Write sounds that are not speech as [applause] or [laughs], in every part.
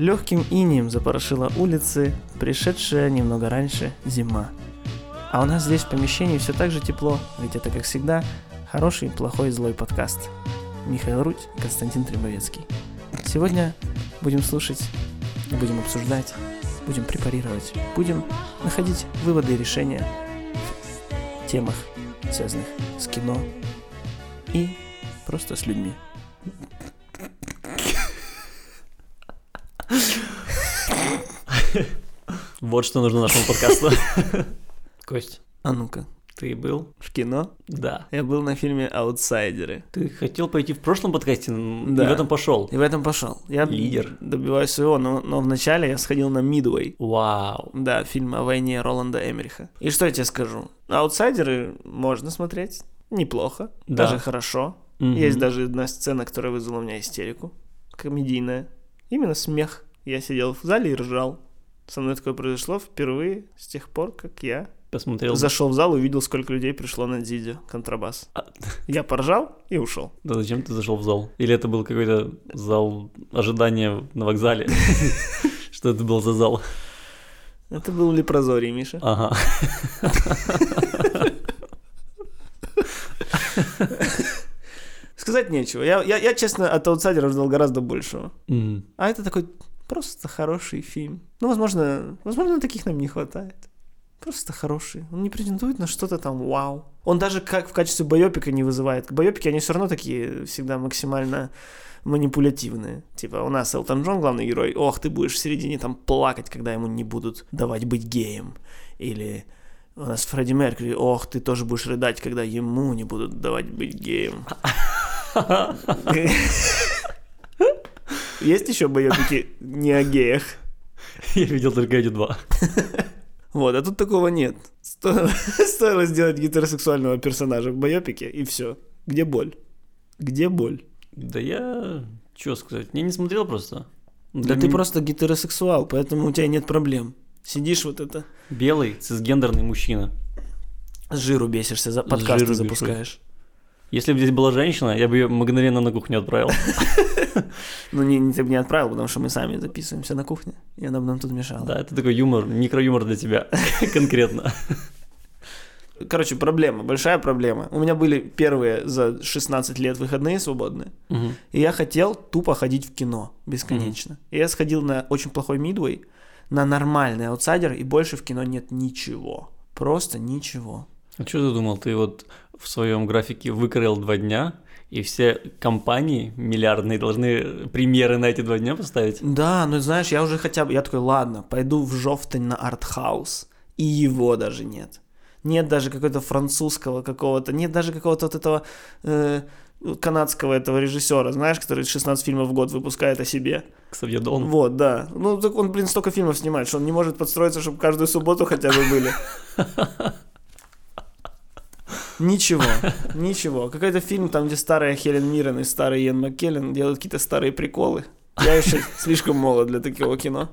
Легким инием запорошила улицы, пришедшая немного раньше зима. А у нас здесь в помещении все так же тепло, ведь это, как всегда, хороший, плохой, злой подкаст. Михаил Руть и Константин Требовецкий. Сегодня будем слушать, будем обсуждать, будем препарировать, будем находить выводы и решения в темах, связанных с кино и просто с людьми. Вот что нужно нашему подкасту. [laughs] Кость, А ну-ка, ты был? в кино? Да. Я был на фильме «Аутсайдеры». Ты хотел пойти в прошлом подкасте, Да. и в этом пошел. И в этом пошел. Я Лидер. добиваюсь своего, но, но вначале я сходил на Мидуэй. Вау. Да, фильм о войне Роланда Эмериха. И что я тебе скажу? «Аутсайдеры» можно смотреть. Неплохо. Да. Даже хорошо. Мгм. Есть даже одна сцена, которая вызвала у меня истерику. Комедийная. Именно смех. Я сидел в зале и ржал. Со мной такое произошло впервые с тех пор, как я Посмотрел. зашел в зал и увидел, сколько людей пришло на Дзидзю, контрабас. А- Я поржал и ушел. Да зачем ты зашел в зал? Или это был какой-то зал ожидания на вокзале? [laughs] Что это был за зал? Это был Лепрозорий, Миша. Ага. Сказать нечего. Я, я, я, честно, от аутсайдеров ждал гораздо большего. М. А это такой просто хороший фильм. Ну, возможно, возможно, таких нам не хватает. Просто хороший. Он не претендует на что-то там вау. Он даже как в качестве байопика не вызывает. Байопики, они все равно такие всегда максимально манипулятивные. Типа, у нас Элтон Джон главный герой. Ох, ты будешь в середине там плакать, когда ему не будут давать быть геем. Или у нас Фредди Меркьюри. Ох, ты тоже будешь рыдать, когда ему не будут давать быть геем. [laughs] Есть еще байопики не о геях? Я видел только эти два. Вот, а тут такого нет. Стоило, стоило сделать гетеросексуального персонажа в байопике, и все. Где боль? Где боль? Да я... Что сказать? Я не смотрел просто. Да Для ты просто гетеросексуал, поэтому у тебя нет проблем. Сидишь вот это, Белый, цисгендерный мужчина. с жиру бесишься, за подкасты запускаешь. Если бы здесь была женщина, я бы ее мгновенно на кухню отправил. [laughs] Ну, не, не- ты бы не отправил, потому что мы сами записываемся на кухне, и она бы нам тут мешала. Да, это такой юмор, микроюмор для тебя [laughs] конкретно. Короче, проблема, большая проблема. У меня были первые за 16 лет выходные свободные, Мгм. И я хотел тупо ходить в кино бесконечно. И я сходил на очень плохой мидвей, на нормальный аутсайдер, и больше в кино нет ничего. Просто ничего. А что ты думал? Ты вот в своем графике выкроил два дня, и все компании миллиардные должны премьеры на эти два дня поставить? Да, ну знаешь, я уже хотя бы... Я такой, ладно, пойду в Жовтань на артхаус. И его даже нет. Нет даже какого-то французского какого-то, нет даже какого-то вот этого э, канадского этого режиссера, знаешь, который 16 фильмов в год выпускает о себе. Ксавье Дон. Вот, да. Ну, так он, блин, столько фильмов снимает, что он не может подстроиться, чтобы каждую субботу хотя бы были. [laughs] Ничего, ничего. Какой-то фильм, там, где старая Хелен Миррен и старый Иэн Маккеллен делают какие-то старые приколы. Я еще слишком молод для такого кино.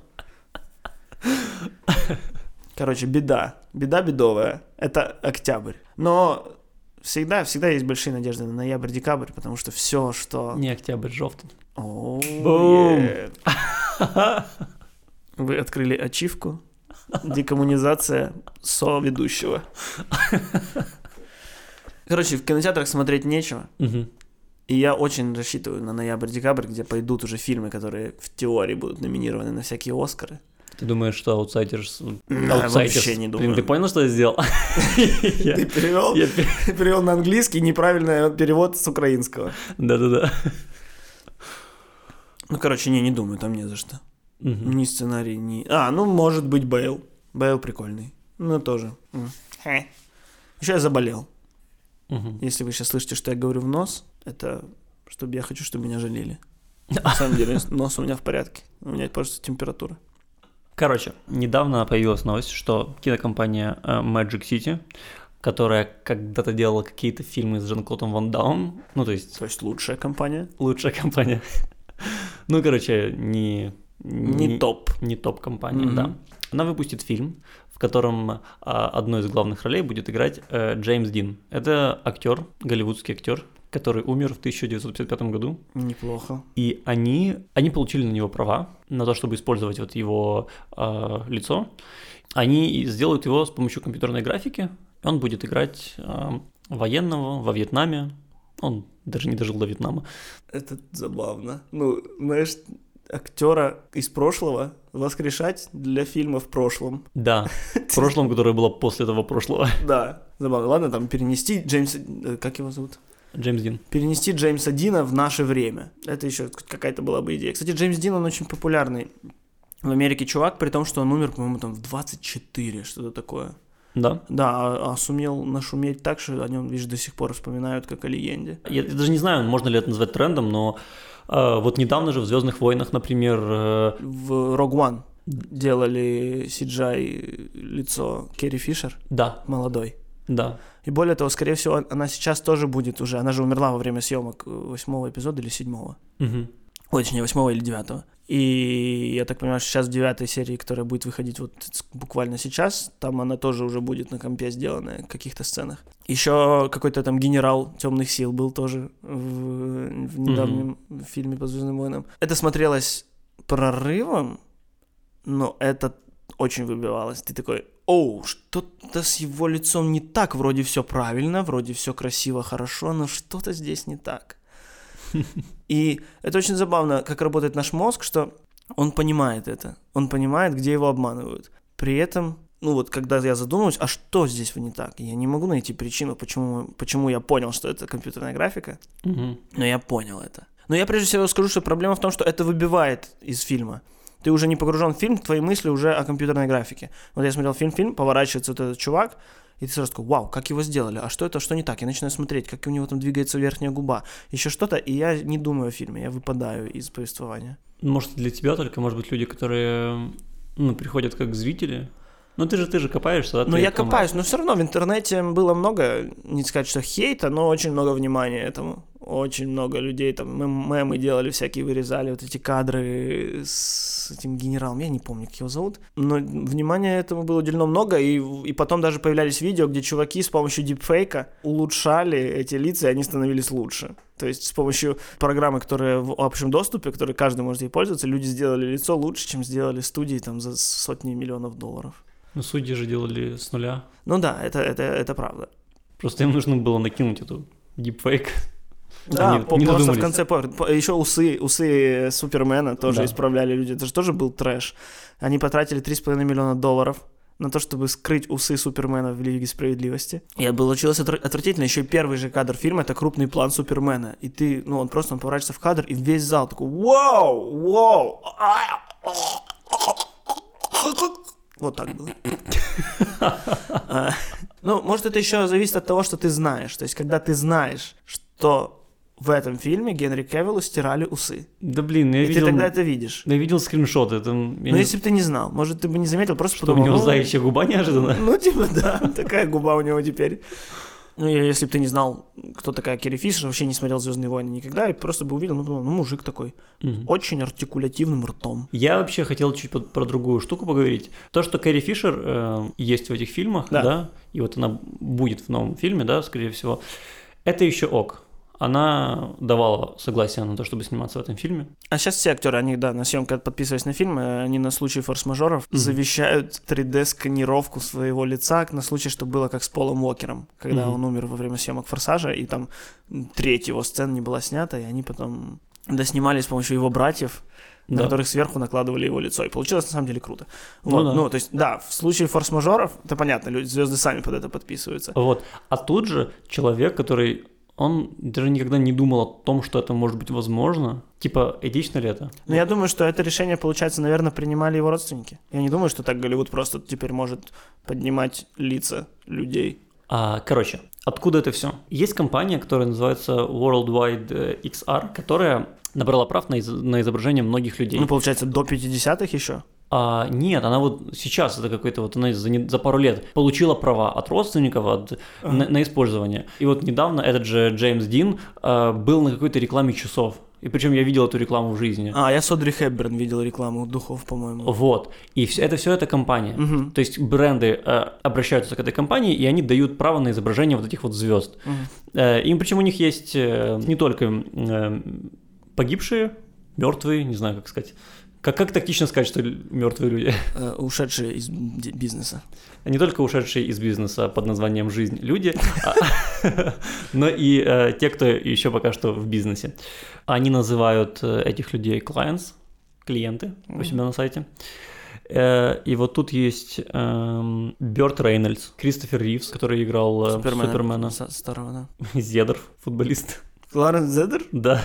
Короче, беда. Беда бедовая. Это октябрь. Но всегда, всегда есть большие надежды на ноябрь-декабрь, потому что все, что... Не октябрь, жовтень. Бум. Вы открыли ачивку. Декоммунизация со-ведущего. Короче, в кинотеатрах смотреть нечего. Мгм. И я очень рассчитываю на ноябрь-декабрь, где пойдут уже фильмы, которые в теории будут номинированы на всякие Оскары. Ты думаешь, что outsiders... Да, Outsiders- вообще не думаю. Блин, ты понял, что я сделал? [laughs] Ты перевел, я перевел на английский неправильный перевод с украинского. Да-да-да. Ну, короче, не, не думаю, там не за что. Ни сценарий, ни... А, ну, может быть, Бейл. Бейл прикольный. Ну, тоже. Еще я заболел. Мгм. Если вы сейчас слышите, что я говорю в нос, это чтобы я хочу, чтобы меня жалели. [laughs] На самом деле, нос у меня в порядке. У меня просто температура. Короче, недавно появилась новость, что кинокомпания э, Magic City, которая когда-то делала какие-то фильмы с Жан-Клодом Ван Дамом, ну, то есть То есть лучшая компания. лучшая компания. [laughs] Ну, короче, не Не топ. Не топ-компания, да. Она выпустит фильм, в котором а, одной из главных ролей будет играть э, Джеймс Дин. Это актер, голливудский актер, который умер в 1955 году. Неплохо. И они, они получили на него права, на то, чтобы использовать вот его а, лицо. Они сделают его с помощью компьютерной графики. И он будет играть а, военного во Вьетнаме. Он даже не дожил до Вьетнама. Это забавно. Ну, знаешь, актера из прошлого воскрешать для фильма в прошлом. Да, в прошлом, которое было после этого прошлого. [laughs] Да, забавно. Ладно, там перенести Джеймса... э, Как его зовут? Джеймс Дин. Перенести Джеймса Дина в наше время. Это еще какая-то была бы идея. Кстати, Джеймс Дин, он очень популярный в Америке чувак, при том, что он умер, по-моему, там в 24, что-то такое. Да. Да, а, а сумел нашуметь так, что о нем, видишь, до сих пор вспоминают как о легенде. Я, я даже не знаю, можно ли это назвать трендом, но вот недавно же в Звездных войнах, например, э, В Rogue One делали CGI лицо Керри Фишер, да, молодой. да. И более того, скорее всего, она сейчас тоже будет уже, она же умерла во время съемок восьмого эпизода или седьмого. Мгм. Ой, точнее, восьмого или девятого. И я так понимаю, что сейчас в девятой серии, которая будет выходить вот буквально сейчас, там она тоже уже будет на компе сделанная в каких-то сценах. Еще какой-то там генерал темных сил был тоже в, в недавнем фильме по Звездным войнам. Это смотрелось прорывом, но это очень выбивалось. Ты такой, оу, что-то с его лицом не так, вроде все правильно, вроде все красиво, хорошо, но что-то здесь не так. [laughs] И это очень забавно, как работает наш мозг, что он понимает это, он понимает, где его обманывают. При этом, ну вот, когда я задумываюсь, а что здесь не так? Я не могу найти причину, почему, почему я понял, что это компьютерная графика, но я понял это. Но я прежде всего скажу, что проблема в том, что это выбивает из фильма. Ты уже не погружен в фильм, твои мысли уже о компьютерной графике. Вот я смотрел фильм-фильм, поворачивается вот этот чувак, и ты сразу такой, вау, как его сделали, а что это, что не так? Я начинаю смотреть, как у него там двигается верхняя губа, еще что-то, и я не думаю о фильме, я выпадаю из повествования. Может, для тебя только, может быть, люди, которые ну, приходят как зрители. Ну, ты же, ты же копаешься, да? Ты я там- копаюсь, но все равно в интернете было много, не сказать, что хейта, но очень много внимания этому. Очень много людей там мем- мемы делали всякие, вырезали вот эти кадры с этим генералом, я не помню, как его зовут. Но внимания этому было уделено много, и, и потом даже появлялись видео, где чуваки с помощью дипфейка улучшали эти лица, и они становились лучше. То есть с помощью программы, которая в общем доступе, которой каждый может ей пользоваться, люди сделали лицо лучше, чем сделали студии там за сотни миллионов долларов. Ну, судьи же делали с нуля. Ну да, это, это, это правда. Просто им нужно было накинуть эту дипфейк. Да, Они по- не просто в конце еще усы, усы Супермена тоже Да. исправляли люди. Это же тоже был трэш. Они потратили 3,5 миллиона долларов на то, чтобы скрыть усы Супермена в Лиге Справедливости. И получилось отвра- отвратительно. Еще и первый же кадр фильма — это крупный план Супермена. И ты, ну, он просто он поворачивается в кадр, и весь зал такой «Вау! Вау!» Вот так было. А, Ну, может, это еще зависит от того, что ты знаешь. То есть, когда ты знаешь, что в этом фильме Генри Кевиллу стирали усы. Да блин, я И ты видел... тогда это видишь. Я видел скриншоты, там... я Но не- если бы ты не знал, может, ты бы не заметил, просто Что, у подумал, него ну, заячья губа неожиданно? Ну, типа, [laughs] да, такая губа у него теперь. Ну, если бы ты не знал, кто такая Керри Фишер, вообще не смотрел «Звездные войны» никогда, и просто бы увидел, ну, подумал, ну, мужик такой, Мгм. очень артикулятивным ртом. Я вообще хотел чуть по- про другую штуку поговорить. То, что Кэрри Фишер э, есть в этих фильмах, Да. да. и вот она будет в новом фильме, да, скорее всего, это еще ок. Она давала согласие на то, чтобы сниматься в этом фильме. А сейчас все актеры, они, да, на съемках подписываясь на фильм, э, они на случай форс-мажоров Мгм. завещают 3D-сканировку своего лица на случай, чтобы было как с Полом Уокером, когда Мгм. он умер во время съемок «Форсажа», и там треть его сцен не была снята, и они потом доснимали с помощью его братьев, на Да. которых сверху накладывали его лицо. И получилось на самом деле круто. Ну Вот, да. ну, то есть, да, в случае форс-мажоров, это понятно, люди, звезды сами под это подписываются. Вот. А тут же человек, который он даже никогда не думал о том, что это может быть возможно. Типа, этично ли это? Но я думаю, что это решение, получается, наверное, принимали его родственники. Я не думаю, что так Голливуд просто теперь может поднимать лица людей. А, короче, откуда это все? Есть компания, которая называется Worldwide э, XR, которая набрала прав на, из- на изображение многих людей. Ну, получается, до 50-х еще. А, нет, она вот сейчас, это какой-то вот, она за, не- за пару лет получила права от родственников от, на, на использование. И вот недавно этот же Джеймс Дин а, был на какой-то рекламе часов. И причем я видел эту рекламу в жизни. А, я с Одри Хепберн видел рекламу духов, по-моему. Вот. И все, это все это компания. Мгм. То есть бренды э, обращаются к этой компании, и они дают право на изображение вот этих вот звезд. Мгм. Э, им причем у них есть не только э, погибшие, мертвые, не знаю, как сказать. Как, как тактично сказать, что мертвые люди? [laughs] Э, ушедшие из бизнеса. Не только ушедшие из бизнеса под названием «Жизнь» люди, а- [laughs] но и э, те, кто еще пока что в бизнесе. Они называют э, этих людей clients, клиенты у себя на сайте. И вот тут есть эм, Бёрд Рейнольдс, Кристофер Ривз, который играл Супермена. Старого, да. [laughs] Зедр, футболист. Кларенс Зедер? Да.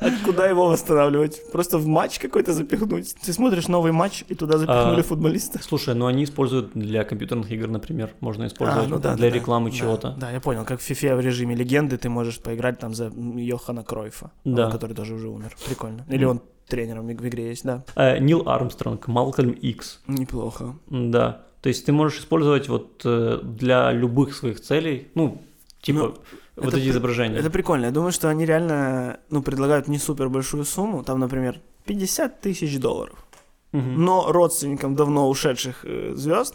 А куда его восстанавливать? Просто в матч какой-то запихнуть? Ты смотришь новый матч, и туда запихнули А, футболиста? Слушай, ну они используют для компьютерных игр, например, можно использовать А, ну да, для да, да. рекламы Да, чего-то. Да, я понял, как в FIFA в режиме легенды ты можешь поиграть там за Йохана Кройфа, Да. который тоже уже умер. Прикольно. Или он тренером в игре есть, да. Э, Нил Армстронг, Малкольм Икс. Неплохо. Да. То есть ты можешь использовать вот э, для любых своих целей, ну, типа, Ну, вот это эти изображения. Это прикольно. Я думаю, что они реально, ну, предлагают не супер большую сумму, там, например, 50 тысяч долларов. Мгм. Но родственникам давно ушедших э, звезд,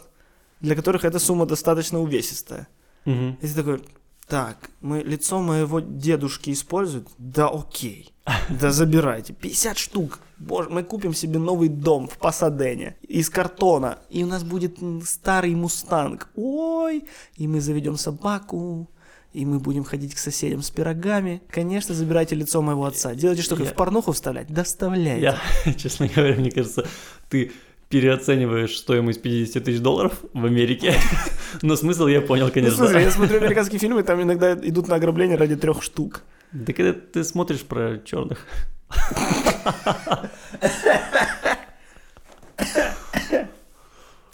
для которых эта сумма достаточно увесистая. Мгм. И ты такой, так, мы лицо моего дедушки используют? Да окей. Да забирайте. 50 штук. Боже, мы купим себе новый дом в Пасадене из картона. И у нас будет старый мустанг. Ой, и мы заведем собаку. И мы будем ходить к соседям с пирогами. Конечно, забирайте лицо моего отца. Делайте, что Я- в порнуху вставлять? Доставляйте. Я, [laughs] честно говоря, мне кажется, ты переоцениваешь стоимость 50 тысяч долларов в Америке. [laughs] Но смысл я понял, Ну, конечно. слушай, я смотрю американские фильмы, там иногда идут на ограбление ради трех штук. Да когда ты смотришь про черных. [laughs]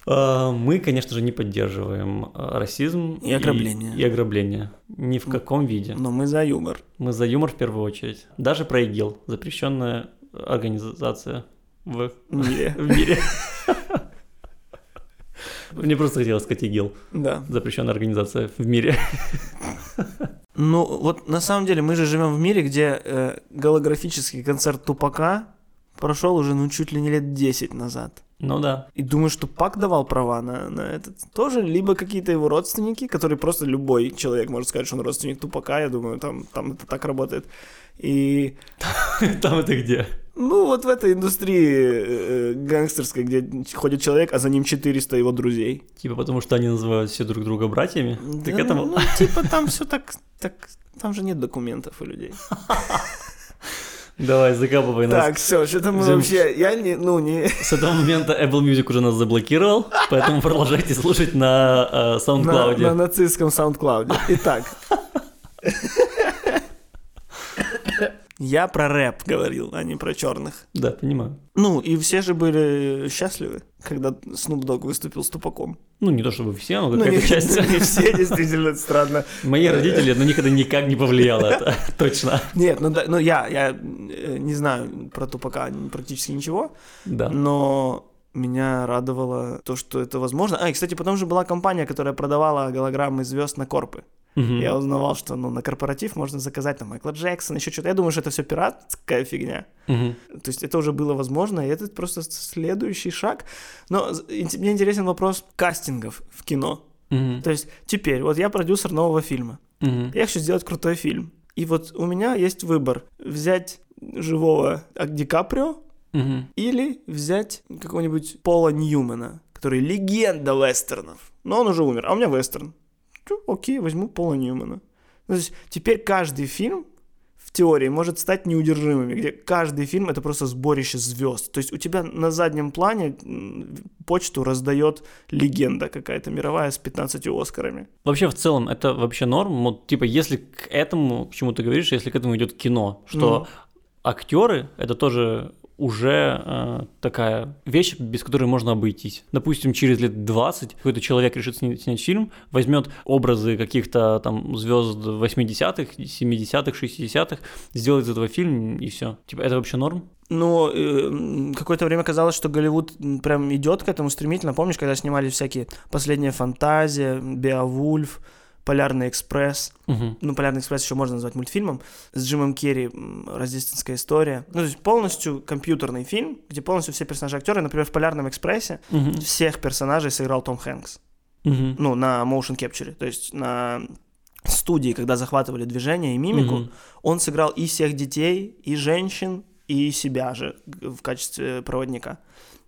А, Мы, конечно же, не поддерживаем а, расизм И ограбление. И, ограбление. Ни в каком виде. Но мы за юмор. Мы за юмор в первую очередь. Даже про ИГИЛ, запрещенная организация в, [laughs] Мире. в мире. Мне просто хотелось сказать ИГИЛ, Да. запрещенная организация в мире. Ну, вот на самом деле мы же живем в мире, где э, голографический концерт Тупака прошел уже, ну, чуть ли не лет 10 назад. Ну да. И думаю, что Пак давал права на, на этот тоже, либо какие-то его родственники, которые просто любой человек может сказать, что он родственник Тупака, я думаю, там, там это так работает. И, [laughs] Там это где? ну, вот в этой индустрии э, гангстерской, где ходит человек, а за ним 400 его друзей. Типа потому что они называют все друг друга братьями? Ты к Да, этому? Ну, типа, там [laughs] все так, так, там же нет документов у людей. [laughs] Давай, закапывай нас. Так, все, что-то мы вообще, я не, ну, не... С этого момента Apple Music уже нас заблокировал, поэтому продолжайте слушать на э, На, SoundCloud. на нацистском SoundCloud. Итак. Я про рэп говорил, а не про черных. Да, понимаю. Ну, и все же были счастливы, когда Snoop Dogg выступил с тупаком. Ну, не то чтобы все, но Ну, какая-то не, часть. [laughs] не все, действительно, это странно. Мои родители на них это никак не повлияло, это [laughs] [laughs] точно. Нет, ну, да, ну я, я э, не знаю про тупака практически ничего, Да. но меня радовало то, что это возможно. А, и, кстати, потом же была компания, которая продавала голограммы звезд на корпы. Мгм. Я узнавал, что ну, на корпоратив можно заказать там Майкла Джексона, еще что-то. Я думаю, что это все пиратская фигня. Мгм. То есть это уже было возможно, и это просто следующий шаг. Но мне интересен вопрос кастингов в кино. Мгм. То есть теперь, вот я продюсер нового фильма. Мгм. Я хочу сделать крутой фильм. И вот у меня есть выбор. Взять живого Ди Каприо Мгм. или взять какого-нибудь Пола Ньюмана, который легенда вестернов. Но он уже умер, а у меня вестерн. Окей, возьму Пола Ньюмана. Ну, то есть теперь каждый фильм в теории может стать неудержимыми, где каждый фильм это просто сборище звезд. То есть у тебя на заднем плане почту раздает легенда какая-то мировая с 15 Оскарами. Вообще, в целом, это вообще норм. Вот, типа, если к этому, к чему ты говоришь, если к этому идет кино, что Мгм. актеры это тоже уже э, такая вещь, без которой можно обойтись. Допустим, через лет 20 какой-то человек решит сни- снять фильм, возьмет образы каких-то там звезд 80-х, 70-х, 60-х, сделает из этого фильм и все. Типа, это вообще норм? Но э, какое-то время казалось, что Голливуд прям идет к этому стремительно. Помнишь, когда снимались всякие «Последняя фантазия», «Беовульф», Полярный экспресс. Мгм. Ну, Полярный экспресс еще можно назвать мультфильмом. С Джимом Керри «Рождественская история». Ну, то есть полностью компьютерный фильм, где полностью все персонажи актеры. Например, в Полярном экспрессе Мгм. всех персонажей сыграл Том Хэнкс. Мгм. Ну, на motion capture, то есть на студии, когда захватывали движение и мимику, Мгм. он сыграл и всех детей, и женщин, и себя же в качестве проводника.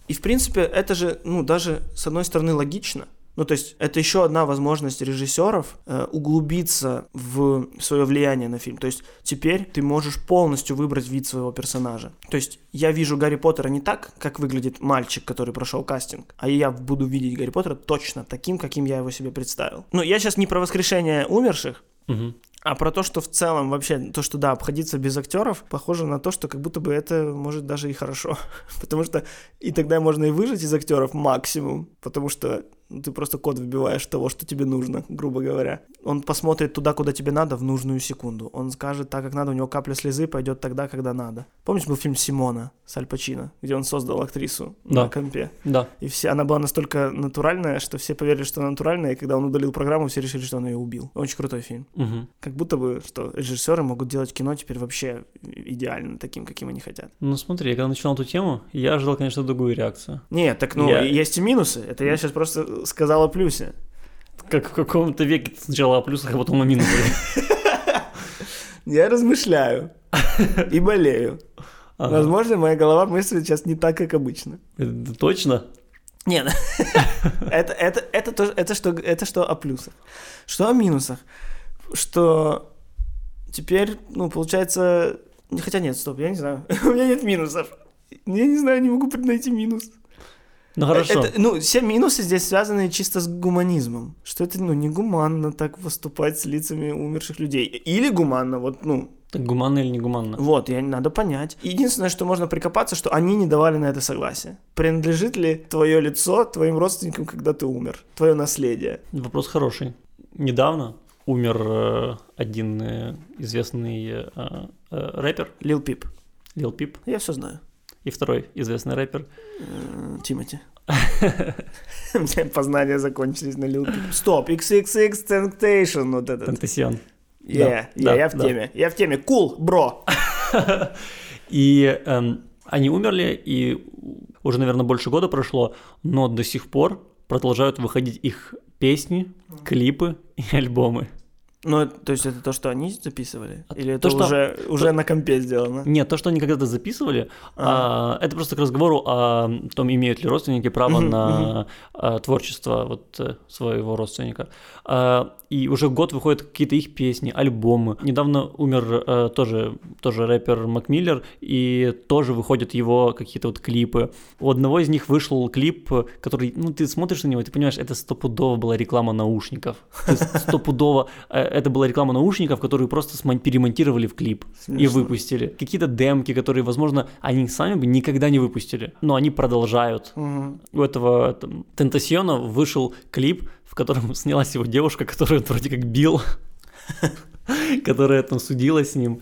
И, в принципе, это же, ну, даже, с одной стороны, логично. Ну, то есть, это еще одна возможность режиссеров э, углубиться в свое влияние на фильм. То есть, теперь ты можешь полностью выбрать вид своего персонажа. То есть, я вижу Гарри Поттера не так, как выглядит мальчик, который прошел кастинг, а я буду видеть Гарри Поттера точно таким, каким я его себе представил. Ну, я сейчас не про воскрешение умерших, Мгм. а про то, что в целом вообще, то, что да, обходиться без актеров, похоже на то, что как будто бы это может даже и хорошо. [laughs] Потому что и тогда можно и выжить из актеров максимум, потому что ты просто код вбиваешь того, что тебе нужно, грубо говоря. Он посмотрит туда, куда тебе надо в нужную секунду. Он скажет так, как надо, у него капля слезы пойдет тогда, когда надо. Помнишь, был фильм «Симона» с Аль Пачино, где он создал актрису Да. на компе? Да. И все, она была настолько натуральная, что все поверили, что она натуральная, и когда он удалил программу, все решили, что он ее убил. Очень крутой фильм. Мгм. Как будто бы, что режиссеры могут делать кино теперь вообще идеально таким, каким они хотят. Ну смотри, я когда начинал эту тему, я ожидал, конечно, другую реакцию. Нет, так ну, Я- есть и минусы. Это я сейчас просто сказал о плюсе. Как в каком-то веке ты сначала о плюсах, а потом о минусах. [laughs] Я размышляю и болею. Ага. Возможно, моя голова мыслит сейчас не так, как обычно. Это точно? Нет, [laughs] это, это, это, то, это, что, это что о плюсах. Что о минусах? Что теперь, ну, получается... Хотя нет, стоп, я не знаю. [laughs] У меня нет минусов. Я не знаю, не могу найти минус. Ну хорошо. Это, ну, все минусы здесь связаны чисто с гуманизмом. Что это, ну, не гуманно так выступать с лицами умерших людей. Или гуманно, вот, ну, Так гуманно или не гуманно? вот, я надо понять. Единственное, что можно прикопаться, что они не давали на это согласие. Принадлежит ли твое лицо твоим родственникам, когда ты умер? Твое наследие. Вопрос хороший. Недавно умер э, один э, известный э, э, рэпер, Лил Пип. Лил Пип, Я все знаю. И второй известный рэпер. Тимати. У меня познания закончились на Лил. Стоп, XXX Temptation, вот этот. Тентасион. Я, Да, я, в теме. Я в теме. Кул, бро. [laughs] И эм, они умерли, и уже, наверное, больше года прошло, но до сих пор продолжают выходить их песни, клипы и альбомы. Ну, это- то есть это то, что они записывали? А Или это то, что- уже, уже на компе сделано? Нет, то, что они когда-то записывали, а, это просто к разговору о том, имеют ли родственники право Мгм, на а, творчество вот э, своего родственника. А, и уже год выходят какие-то их песни, альбомы. Недавно умер э, тоже, тоже рэпер Макмиллер, и тоже выходят его какие-то вот клипы. У одного из них вышел клип, который, ну, ты смотришь на него, ты понимаешь, это стопудово была реклама наушников. То стопудово э, это была реклама наушников, которую просто смон- перемонтировали в клип и Смешно. выпустили. Какие-то демки, которые, возможно, они сами бы никогда не выпустили, но они продолжают. Мгм. У этого там, Тентасиона вышел клип, в котором [laughs] снялась его девушка, которую он вроде как бил, [laughs] которая там судила с ним.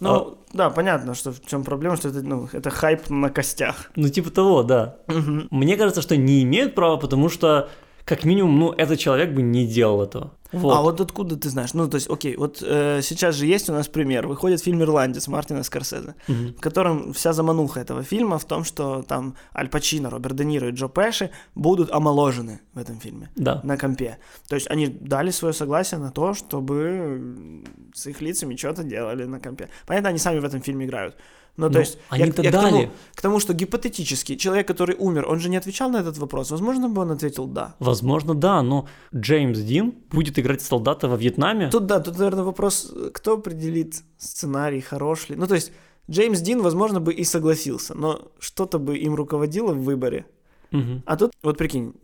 Ну, А, да, понятно, что в чем проблема, что это, ну, это хайп на костях. ну, типа того, да. Мгм. Мне кажется, что не имеют права, потому что, как минимум, ну, этот человек бы не делал этого. Вот. А вот откуда ты знаешь? Ну, то есть, окей, вот э, сейчас же есть у нас пример. Выходит фильм «Ирландец» Мартина Скорсезе, Мгм. в котором вся замануха этого фильма в том, что там Аль Пачино, Роберт Де Ниро и Джо Пеши будут омоложены в этом фильме Да. на компе. То есть они дали свое согласие на то, чтобы с их лицами что-то делали на компе. Понятно, они сами в этом фильме играют. Но то Ну, есть я- они-то я к тому- к тому, что гипотетически человек, который умер, он же не отвечал на этот вопрос. Возможно, бы он ответил «да». Возможно, да, но Джеймс Дин будет играть солдата во Вьетнаме. Тут, да, тут, наверное, вопрос, кто определит сценарий, хорош ли. Ну, то есть, Джеймс Дин, возможно, бы и согласился, но что-то бы им руководило в выборе. Мгм. А тут, вот прикинь,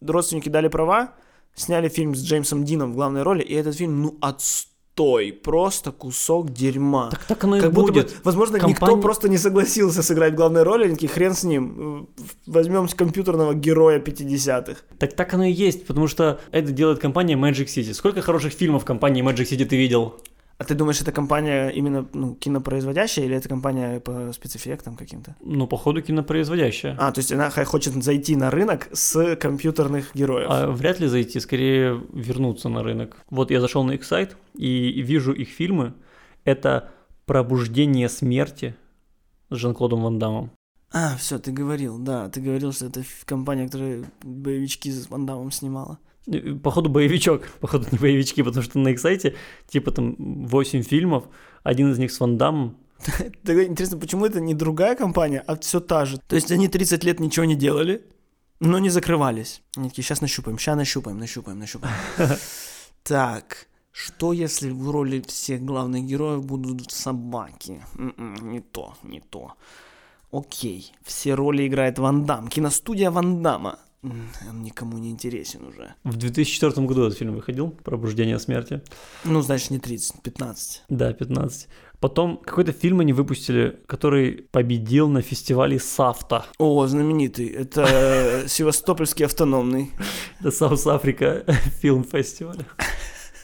родственники дали права, сняли фильм с Джеймсом Дином в главной роли, и этот фильм, ну, отстой, просто кусок дерьма. Так так оно и как будто бы, будет. возможно, никто Компания- просто не согласился сыграть главной роли, хрен с ним, возьмем компьютерного героя 50-х. Так так оно и есть, потому что это делает компания Magic City. Сколько хороших фильмов компании Magic City ты видел? А ты думаешь, это компания именно ну, кинопроизводящая или это компания по спецэффектам каким-то? Ну, походу, кинопроизводящая. А, то есть она хочет зайти на рынок с компьютерных героев. А вряд ли зайти, скорее вернуться на рынок. Вот я зашел на их сайт и вижу их фильмы. Это «Пробуждение смерти» с Жан-Клодом Ван Дамом. А, все, ты говорил, да, ты говорил, что это компания, которая боевички с Ван Даммом снимала. Походу, боевичок. Походу, не боевички, потому что на их сайте типа там 8 фильмов, один из них с Ван Дамом. Тогда интересно, почему это не другая компания, а все та же? То есть они 30 лет ничего не делали, но не закрывались. Они такие, сейчас нащупаем, сейчас нащупаем, нащупаем, нащупаем. [laughs] Так, что если в роли всех главных героев будут собаки? М-м, Не то, не то. Окей, все роли играет Ван Дам. Киностудия Ван Дамма. Он никому не интересен уже. В 2004 году этот фильм выходил, «Пробуждение смерти». Ну, значит, не 30, 15. Да, 15. Потом какой-то фильм они выпустили, который победил на фестивале Сафта. О, знаменитый. Это э, [laughs] Севастопольский автономный Это South Africa [laughs] film фестиваля.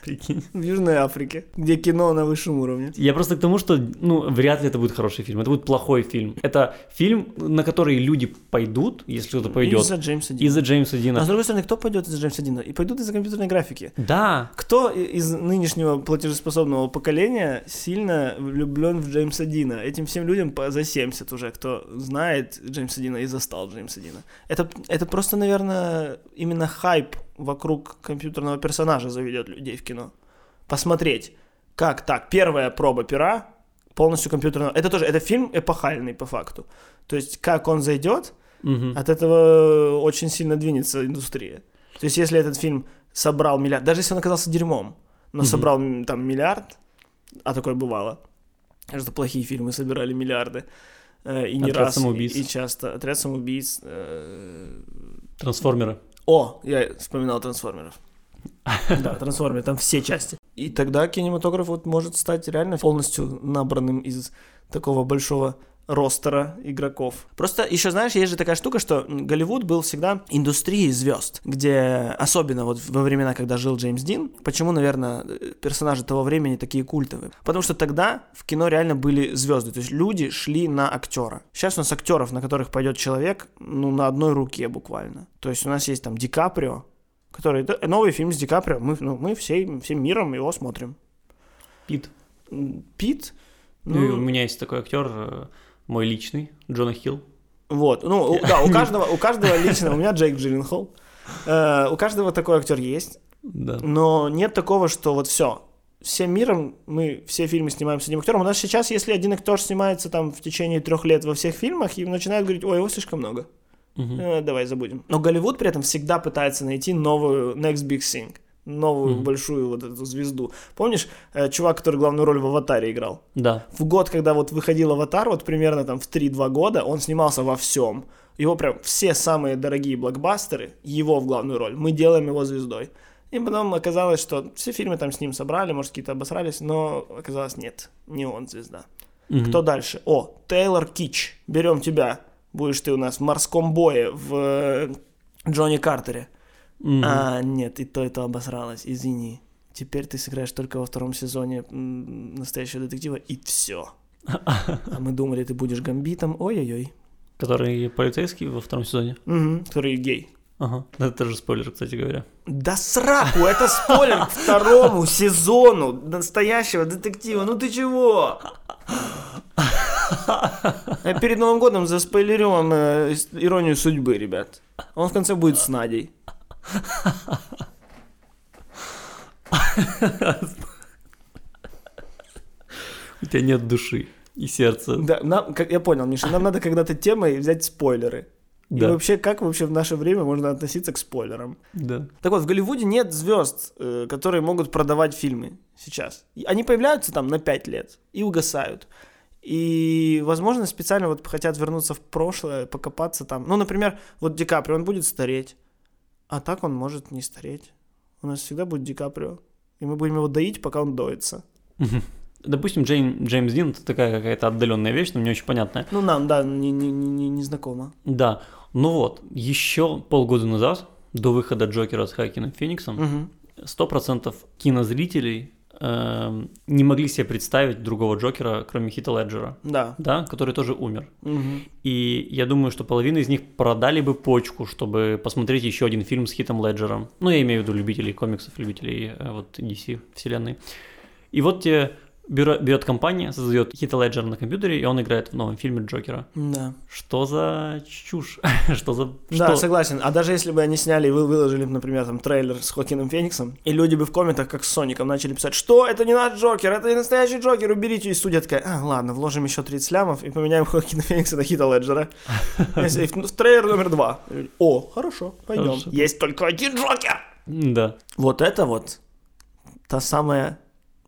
Прикинь. в Южной Африке, где кино на высшем уровне. Я просто к тому, что, ну, вряд ли это будет хороший фильм. Это будет плохой фильм. Это фильм, на который люди пойдут, если кто-то пойдет, Из-за Джеймса Дина. из-за Джеймса А с Дина. другой стороны, кто пойдет из-за Джеймса Дина? И пойдут из-за компьютерной графики. Да, Кто из нынешнего платежеспособного поколения сильно влюблен в Джеймса Дина? Этим всем людям за 70 уже, кто знает Джеймса Дина и застал Джеймса Дина. Это, это просто, наверное, именно хайп вокруг компьютерного персонажа заведет людей в кино. Посмотреть, как так, первая проба пера полностью компьютерного. Это тоже, это фильм эпохальный по факту. То есть, как он зайдет, Мгм. от этого очень сильно двинется индустрия. То есть, если этот фильм собрал миллиард, даже если он оказался дерьмом, но Мгм. собрал там миллиард, а такое бывало, что плохие фильмы собирали миллиарды, э, и не «Отряд раз, самоубийц». и, и часто. Отряд самоубийц. э, трансформеры. О, я вспоминал трансформеров. [laughs] Да, трансформеры, там все части. И тогда кинематограф вот может стать реально полностью набранным из такого большого ростера игроков. Просто еще знаешь, есть же такая штука, что Голливуд был всегда индустрией звезд, где особенно вот во времена, когда жил Джеймс Дин, почему, наверное, персонажи того времени такие культовые? Потому что тогда в кино реально были звезды, то есть люди шли на актера. Сейчас у нас актеров, на которых пойдет человек, ну, на одной руке буквально. То есть у нас есть там Ди Каприо, который... Новый фильм с Ди Каприо, мы, ну, мы всей, всем миром его смотрим. Пит. Пит, Ну, и у ну, меня есть такой актер, э, мой личный, Джона Хилл. Вот, ну, да, у [laughs] каждого, у каждого лично, у меня Джейк Джилленхол, Э, у каждого такой актер есть, Да. но нет такого, что вот все, всем миром мы все фильмы снимаем с одним актером. У нас сейчас, если один актер снимается там в течение трех лет во всех фильмах, им начинают говорить, ой, его слишком много, Мгм. Э, давай забудем. Но Голливуд при этом всегда пытается найти новую next big thing, новую Мгм. большую вот эту звезду. Помнишь, э, чувак, который главную роль в «Аватаре» играл? Да. в год, когда вот выходил «Аватар», вот примерно там в 3-2 года, он снимался во всем. Его прям все самые дорогие блокбастеры, его в главную роль, мы делаем его звездой. И потом оказалось, что все фильмы там с ним собрали, может, какие-то обосрались, но оказалось, нет, не он звезда. Мгм. Кто дальше? О, Тейлор Кич, берем тебя, будешь ты у нас в морском бое в э, Джонни Картере. Мгм. А, нет, и то, и то обосралось, извини. Теперь ты сыграешь только во втором сезоне настоящего детектива, и все. [laughs] А мы думали, ты будешь гамбитом, ой-ой-ой. Который полицейский во втором сезоне. Мгм, который гей. Ага. Это же спойлер, кстати говоря. Да сраку, это спойлер к второму [laughs] сезону настоящего детектива, ну ты чего? Я перед Новым годом заспойлерю вам э, иронию судьбы, ребят. Он в конце будет с Надей. У тебя нет души и сердца. Да, нам, как я понял, Миша, нам надо когда-то темой взять спойлеры. И Да. вообще, как вообще в наше время можно относиться к спойлерам? Да. Так вот, в Голливуде нет звезд, э, которые могут продавать фильмы сейчас. И Они появляются там на 5 лет и угасают. И, возможно, специально вот хотят вернуться в прошлое, покопаться там. Ну, например, вот Ди Каприо, он будет стареть, а так он может не стареть. У нас всегда будет Ди Каприо, и мы будем его доить, пока он доится. Допустим, Джейм, Джеймс Дин это такая какая-то отдаленная вещь, но мне очень понятная. Ну, нам, да, не, не, не, не, знакомо. Да. Ну вот, еще полгода назад, до выхода Джокера с Хакином Фениксом, Мгм. 100% кинозрителей эм, не могли себе представить другого Джокера, кроме Хита Леджера, Да. да, который тоже умер. Мгм. И я думаю, что половина из них продали бы почку, чтобы посмотреть еще один фильм с Хитом Леджером. Ну, я имею в виду любителей комиксов, любителей э, вот DC вселенной. И вот тебе берет, берет компания, создает Хита Леджера на компьютере, и он играет в новом фильме Джокера. Да. Что за чушь? [laughs] Что за... Да, что? согласен. А даже если бы они сняли и вы- выложили, например, там трейлер с Хокином Фениксом, и люди бы в комментах, как с Соником, начали писать, что это не наш Джокер, это не настоящий Джокер, уберите. И студия такая, а, ладно, вложим еще 30 лямов и поменяем [laughs] Хокина Феникса на Хита Леджера. [laughs] В трейлер номер два. О, хорошо, пойдем. Есть только один Джокер. Да. Вот это вот та самая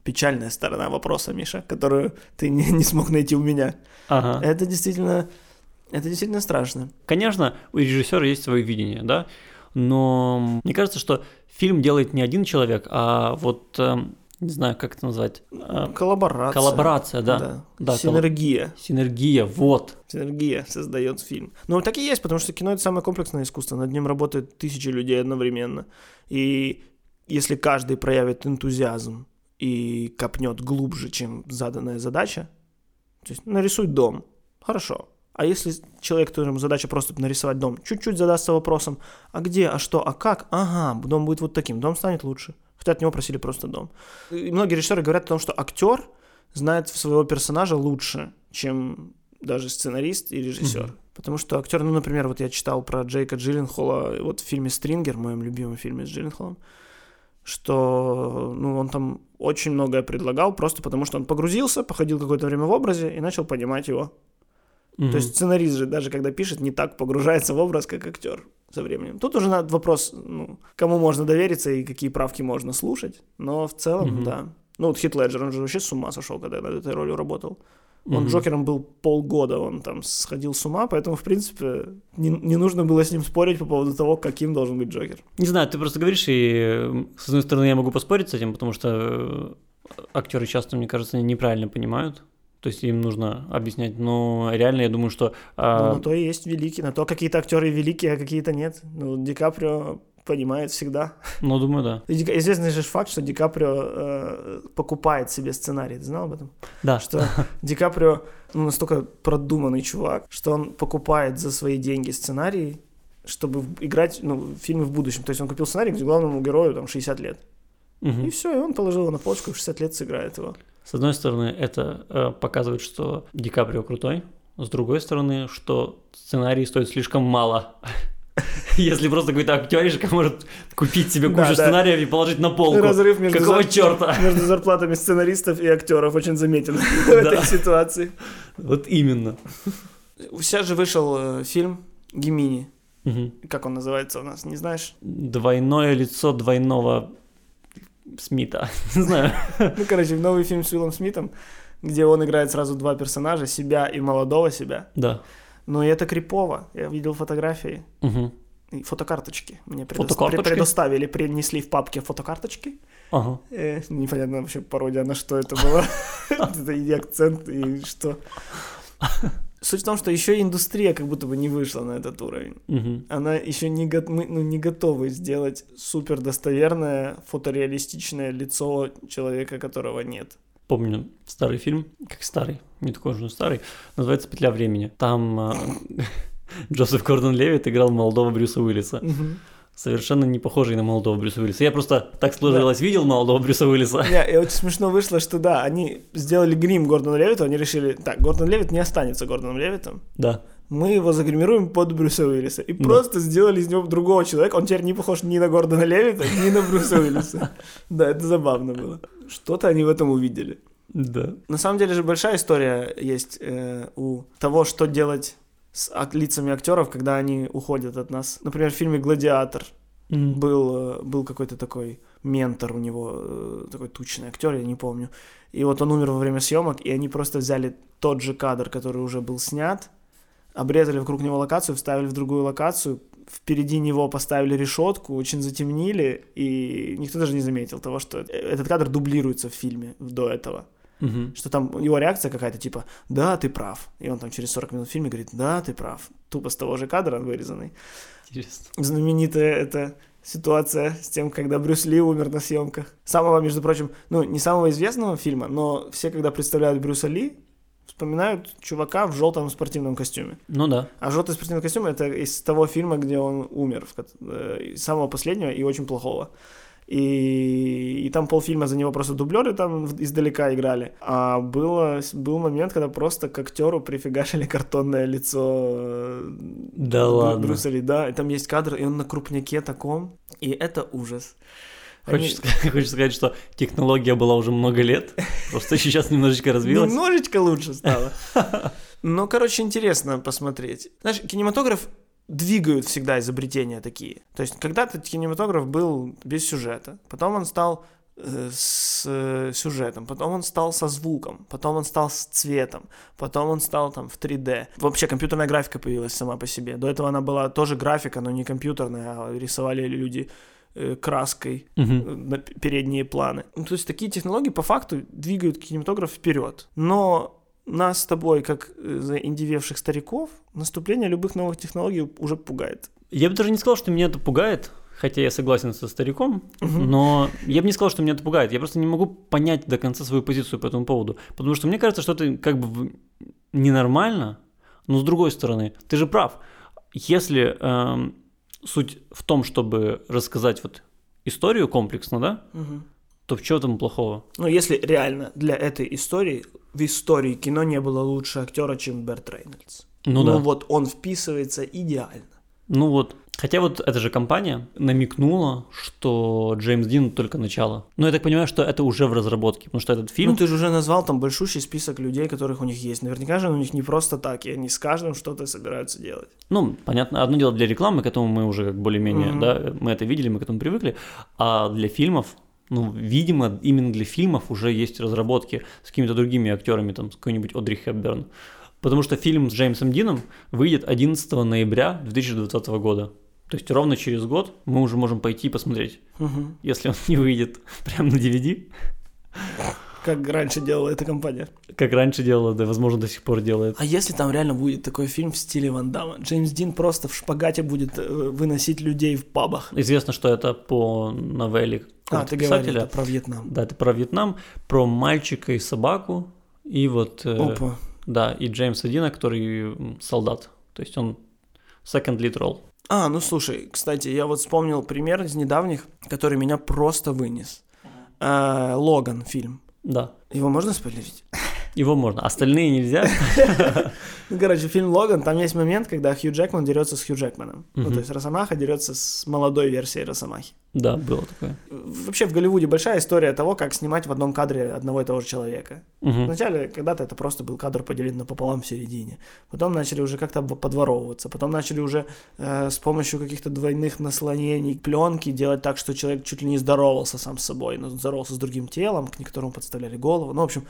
печальная сторона вопроса, Миша, которую ты не, не смог найти у меня. Ага. Это действительно, это действительно страшно. Конечно, у режиссера есть свое видение, да, но мне кажется, что фильм делает не один человек, а вот, эм, не знаю, как это назвать, э, Коллаборация. коллаборация, да, да, Синергия. синергия, вот. Синергия создает фильм. Ну, так и есть, потому что кино это самое комплексное искусство. Над ним работают тысячи людей одновременно. И если каждый проявит энтузиазм и копнет глубже, чем заданная задача, то есть нарисуй дом, хорошо. А если человек, которому задача просто нарисовать дом, чуть-чуть задастся вопросом, а где, а что, а как? Ага, дом будет вот таким, дом станет лучше. Хотя от него просили просто дом. И многие режиссеры говорят о том, что актер знает своего персонажа лучше, чем даже сценарист и режиссер. Мгм. Потому что актер, ну, например, вот я читал про Джейка Джилленхола вот в фильме «Стрингер», моем любимом фильме с Джилленхолом, что ну, он там очень многое предлагал, просто потому что он погрузился, походил какое-то время в образе и начал понимать его. Мгм. То есть сценарист же, даже когда пишет, не так погружается в образ, как актер со временем. Тут уже надо вопрос, ну, кому можно довериться и какие правки можно слушать. Но в целом, Мгм. да. Ну, вот Хит Леджер, он же вообще с ума сошел, когда над этой ролью работал. Он Мгм. Джокером был полгода, он там сходил с ума, поэтому, в принципе, не, не нужно было с ним спорить по поводу того, каким должен быть Джокер. Не знаю, ты просто говоришь, и с одной стороны я могу поспорить с этим, потому что э, актеры часто, мне кажется, неправильно понимают. То есть им нужно объяснять. Но реально я думаю, что... Ну, а, на то и есть великий, на то какие-то актеры великие, а какие-то нет. Ну, Ди Каприо понимает всегда. ну, думаю, да. Известный же факт, что Ди Каприо э, покупает себе сценарий. Ты знал об этом? Да, Что Ди Каприо ну, настолько продуманный чувак, что он покупает за свои деньги сценарий, чтобы играть ну, в фильмы в будущем. То есть он купил сценарий, где главному герою там 60 лет. Мгм. И все, и он положил его на полочку, и в 60 лет сыграет его. С одной стороны, это э, показывает, что Ди Каприо крутой. С другой стороны, что сценарий стоит слишком мало. Если просто какой-то актеришка может купить себе Да, кучу да. сценариев и положить на полку. Разрыв между, Какого зар- черта? [laughs] между зарплатами сценаристов и актеров очень заметен [laughs] в Да. этой ситуации. Вот именно. Сейчас же вышел э, фильм Гемини. Как он называется у нас, не знаешь? Двойное лицо двойного Смита. [laughs] Не знаю. Ну, короче, новый фильм с Уиллом Смитом, где он играет сразу два персонажа, себя и молодого себя. Да. Ну, и это крипово. Я видел фотографии Мгм. Фотокарточки. Мне предо- Фотокарточки? пре- предоставили, принесли в папке фотокарточки. Ага. Э, непонятно вообще пародия на что это было. [laughs] Это и акцент, и что. Суть в том, что еще индустрия как будто бы не вышла на этот уровень. Она еще не, го- мы, ну, не готовы сделать супер достоверное фотореалистичное лицо человека, которого нет. Помню старый фильм, как старый, не такой уж и старый, называется «Петля времени». Там э, Джозеф Гордон Левит играл молодого Брюса Уиллиса. Совершенно не похожий на молодого Брюса Уиллиса. Я просто так сложилось, видел молодого Брюса Уиллиса. Не, и очень смешно вышло, что да, они сделали грим Гордону Левиту, они решили, так, Гордон Левит не останется Гордоном Левитом, Да. мы его загримируем под Брюса Уиллиса. И Да. просто сделали из него другого человека, он теперь не похож ни на Гордона Левита, ни на Брюса [laughs] Уиллиса. Да, это забавно было. Что-то они в этом увидели. Да. На самом деле же большая история есть э, у того, что делать с лицами актеров, когда они уходят от нас. Например, в фильме «Гладиатор» Мгм. был, э, был какой-то такой ментор у него, э, такой тучный актер, я не помню. И вот он умер во время съемок, и они просто взяли тот же кадр, который уже был снят, обрезали вокруг него локацию, вставили в другую локацию, впереди него поставили решетку, очень затемнили, и никто даже не заметил того, что э- этот кадр дублируется в фильме до этого. Мгм. Что там его реакция какая-то типа «да, ты прав». И он там через 40 минут в фильме говорит «да, ты прав». тупо с того же кадра вырезанный. Интересно. Знаменитая эта ситуация с тем, когда Брюс Ли умер на съемках. Самого, между прочим, ну, не самого известного фильма, но все, когда представляют Брюса Ли, вспоминают чувака в желтом спортивном костюме. Ну да. А желтый спортивный костюм это из того фильма, где он умер, э, самого последнего и очень плохого. И, и там полфильма за него просто дублеры там издалека играли. А было, был момент, когда просто к актеру прифигашили картонное лицо э, Да Брю- ладно. Брюса Ли, да. И там есть кадр, и он на крупняке таком. И это ужас. Они- Хочешь, сказать- [laughs] хочешь сказать, что технология была уже много лет, просто сейчас немножечко развилась? Немножечко лучше стало. Ну, короче, интересно посмотреть. Знаешь, кинематограф двигают всегда изобретения такие. То есть когда-то кинематограф был без сюжета, потом он стал э, с э, сюжетом, потом он стал со звуком, потом он стал с цветом, потом он стал там в 3D. Вообще компьютерная графика появилась сама по себе. До этого она была тоже графика, но не компьютерная, а рисовали люди э, краской э, на передние планы. Ну, то есть такие технологии по факту двигают кинематограф вперед. Но нас с тобой, как э, заиндивевших стариков, наступление любых новых технологий уже пугает. Я бы даже не сказал, что меня это пугает, хотя я согласен со стариком, но я бы не сказал, что меня это пугает. Я просто не могу понять до конца свою позицию по этому поводу. Потому что мне кажется, что это как бы ненормально, но с другой стороны, ты же прав. Если эм, суть в том, чтобы рассказать вот историю комплексно, да, то в чем там плохого? Ну, если реально для этой истории, в истории кино не было лучше актера, чем Берт Рейнольдс. Ну, да. вот он вписывается идеально. Ну вот, хотя вот эта же компания намекнула, что Джеймс Дин только начало. Но я так понимаю, что это уже в разработке, потому что этот фильм... Ну, ты же уже назвал там большущий список людей, которых у них есть. Наверняка же у них не просто так, и они с каждым что-то собираются делать. Ну, понятно, одно дело для рекламы, к этому мы уже как более-менее, Мгм. да, мы это видели, мы к этому привыкли, а для фильмов, ну, видимо, именно для фильмов уже есть разработки с какими-то другими актерами, там, с какой-нибудь Одри Хепберн. Потому что фильм с Джеймсом Дином выйдет 11 ноября 2020 года. То есть ровно через год мы уже можем пойти и посмотреть, Мгм. если он не выйдет прямо на DVD, Как раньше делала эта компания. как раньше делала, да, возможно, до сих пор делает. А если там реально будет такой фильм в стиле Ван Дамма? Джеймс Дин просто в шпагате будет э, выносить людей в пабах. Известно, что это по новелле А, ты говорил писателя. это про Вьетнам. Да, это про Вьетнам, про мальчика и собаку, и вот, э, Опа. да, и Джеймса Дина, который солдат, то есть он second lead role. А, ну слушай, кстати, я вот вспомнил пример из недавних, который меня просто вынес. Э, Логан фильм. Да, Его можно спойлерить? Его можно, остальные нельзя. [laughs] Ну, короче, фильм Логан, там есть момент, когда Хью Джекман дерется с Хью Джекманом. Ну, то есть Росомаха дерется с молодой версией Росомахи. Да, было такое. Вообще в Голливуде большая история того, как снимать в одном кадре одного и того же человека. Вначале когда-то это просто был кадр поделен напополам в середине. Потом начали уже как-то подворовываться. Потом начали уже э, с помощью каких-то двойных наслоений пленки делать так, что человек чуть ли не здоровался сам с собой, но здоровался с другим телом, к которому подставляли голову. Ну, в общем,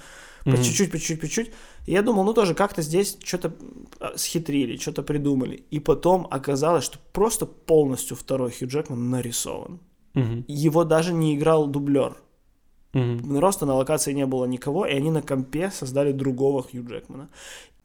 по чуть-чуть, по чуть-чуть, по чуть-чуть. Я думал, ну тоже как-то здесь что-то э, схитрили, что-то придумали. И потом оказалось, что просто полностью второй Хью Джекман нарисован. Мгм. Его даже не играл дублер. Мгм. Просто на локации не было никого, и они на компе создали другого Хью Джекмана.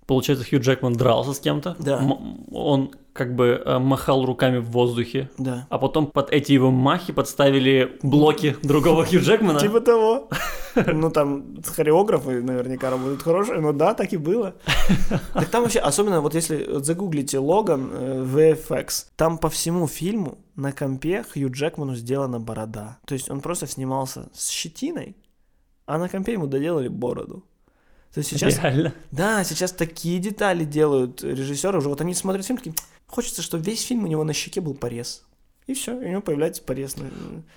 Получается, Хью Джекман дрался с кем-то, Да. М- он как бы э, махал руками в воздухе, Да. а потом под эти его махи подставили блоки другого Хью Джекмана. Типа того. [laughs] Ну, там хореографы наверняка работают хорошие, но да, так и было. [laughs] Так там вообще, особенно вот если загуглите Логан э, VFX, там по всему фильму на компе Хью Джекману сделана борода. То есть он просто снимался с щетиной, а на компе ему доделали бороду. То есть сейчас Реально. Да, сейчас такие детали делают режиссеры уже. Вот они смотрят фильм, такие, хочется, чтобы весь фильм у него на щеке был порез. И все, у него появляется порез.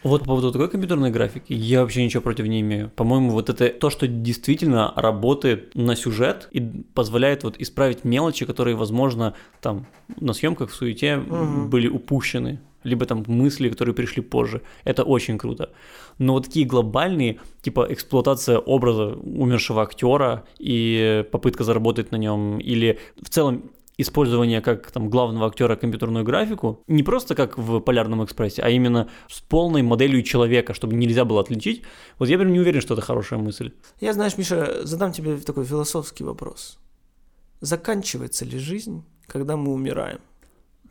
Вот по поводу такой компьютерной графики, я вообще ничего против не имею. По-моему, вот это то, что действительно работает на сюжет и позволяет вот исправить мелочи, которые, возможно, там на съемках в суете Мгм. были упущены, либо там мысли, которые пришли позже. Это очень круто. Но вот такие глобальные, типа эксплуатация образа умершего актера и попытка заработать на нем, или в целом использование как там главного актера компьютерную графику, не просто как в Полярном экспрессе, а именно с полной моделью человека, чтобы нельзя было отличить. Вот я прям не уверен, что это хорошая мысль. Я, знаешь, Миша, задам тебе такой философский вопрос. Заканчивается ли жизнь, когда мы умираем?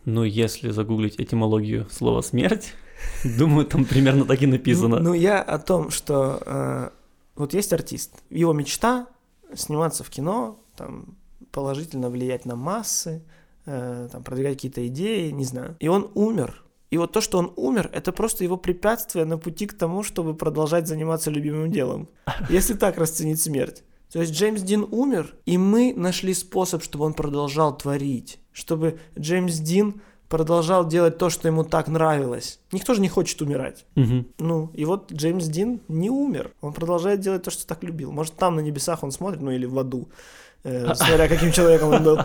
Ну, если загуглить этимологию слова «смерть», [laughs] думаю, там примерно так и написано. Ну, я о том, что э, вот есть артист, его мечта сниматься в кино, там, положительно влиять на массы, э, там, продвигать какие-то идеи, не знаю. И он умер. И вот то, что он умер, это просто его препятствие на пути к тому, чтобы продолжать заниматься любимым делом. Если так расценить смерть. То есть Джеймс Дин умер, и мы нашли способ, чтобы он продолжал творить, чтобы Джеймс Дин продолжал делать то, что ему так нравилось. Никто же не хочет умирать. Мгм. Ну, и вот Джеймс Дин не умер. Он продолжает делать то, что так любил. Может, там на небесах он смотрит, ну или в аду, э, смотря каким человеком он был,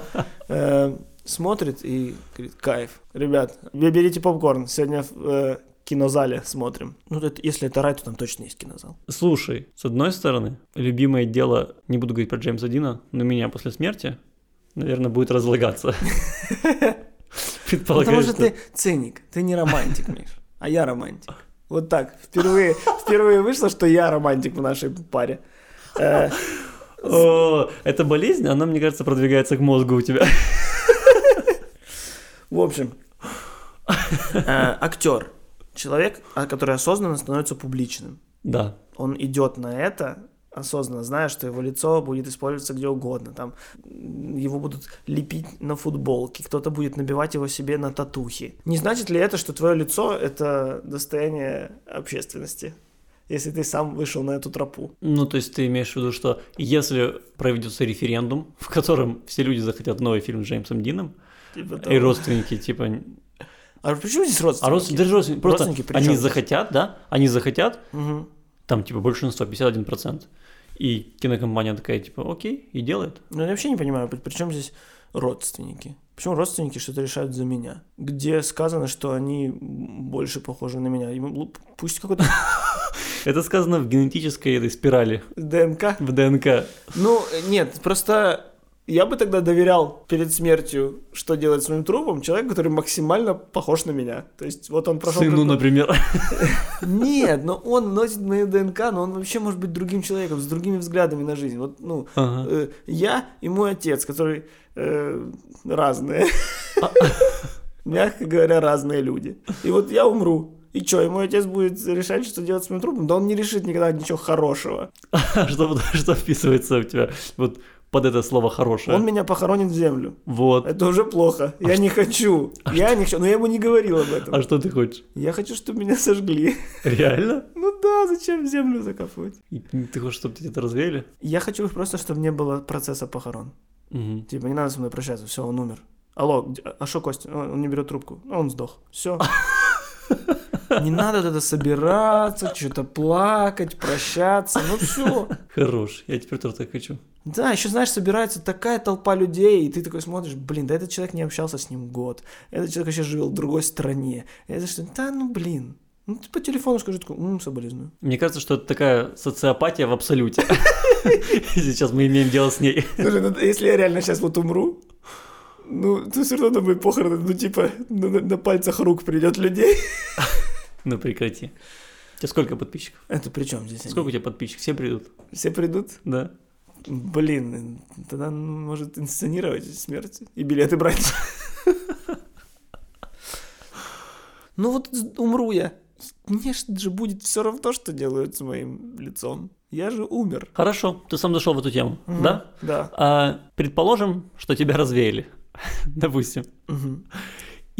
э, смотрит и говорит, кайф. Ребят, вы берите попкорн, сегодня в э, кинозале смотрим. Ну, это- если это рай, то там точно есть кинозал. Слушай, с одной стороны, любимое дело, не буду говорить про Джеймса Дина, но меня после смерти, наверное, будет разлагаться. [laughs] Потому что что- ты циник, ты не романтик, Миш, а я романтик. Вот так, впервые, впервые вышло, что я романтик в нашей паре. О, эта болезнь, она, мне кажется, продвигается к мозгу у тебя. В общем, э, актер, человек, а, который осознанно становится публичным. Да. Он идет на это, осознанно зная, что его лицо будет использоваться где угодно. Там его будут лепить на футболке, кто-то будет набивать его себе на татухи. Не значит ли это, что твое лицо это достояние общественности? Если ты сам вышел на эту тропу. Ну, то есть ты имеешь в виду, что если проведется референдум, в котором все люди захотят новый фильм с Джеймсом Дином, Типа и того. родственники, типа... А почему здесь А родственники? родственники, даже родственники, просто Родственники при они захотят, да, они захотят, Мгм. там, типа, большинство, 51%. И кинокомпания такая, типа, окей, и делает. Ну, я вообще не понимаю, при, чем здесь родственники? Почему родственники что-то решают за меня? Где сказано, что они больше похожи на меня? Пусть какой-то Это сказано в генетической этой спирали, ДНК. в ДНК. Ну, нет, просто я бы тогда доверял перед смертью, что делать с моим трупом, человек, который максимально похож на меня. То есть вот он прошел... Сыну, какой- например. [laughs] Нет, но он носит мою ДНК, но он вообще может быть другим человеком, с другими взглядами на жизнь. Вот, ну, Ага. э, я и мой отец, который э, разные. [laughs] Мягко говоря, разные люди. И вот я умру. И что, мой отец будет решать, что делать с моим трупом? Да он не решит никогда ничего хорошего. А [laughs] Что, [laughs] что вписывается у тебя вот под это слово хорошее? Он меня похоронит в землю. Вот. Это уже плохо. Я не хочу. [laughs] Я не хочу. Но я ему не говорил об этом. А что ты хочешь? Я хочу, чтобы меня сожгли. Реально? Ну да, зачем в землю закапывать? Ты хочешь, чтобы тебя это развеяли? Я хочу просто, чтобы не было процесса похорон. Мгм. Типа, не надо со мной прощаться, все, он умер. Алло, а что Костя? Он не берет трубку. А он сдох. Все. Не надо тогда собираться, что-то плакать, прощаться. Ну все. Хорош, я теперь тоже так хочу. Да, еще знаешь, собирается такая толпа людей, и ты такой смотришь, блин, да этот человек не общался с ним год, этот человек вообще живет в другой стране. Это что, да ну блин. Ну ты по телефону скажи, такой, м, соболезную. Мне кажется, что это такая социопатия в абсолюте. [laughs] Сейчас мы имеем дело с ней. Слушай, ну если я реально сейчас вот умру, ну, то все равно на мои похороны, ну, типа, на- на пальцах рук придет людей. [laughs] Ну прекрати. У тебя сколько подписчиков? Это при чем здесь? они? Сколько у тебя подписчиков? Все придут? Все придут? Да. Блин, тогда может инсценировать смерть и билеты брать. [laughs] Ну вот умру я. Мне же будет все равно, что делают с моим лицом. Я же умер. Хорошо, ты сам зашел в эту тему, да? Да. А, предположим, что тебя развеяли, [laughs] допустим.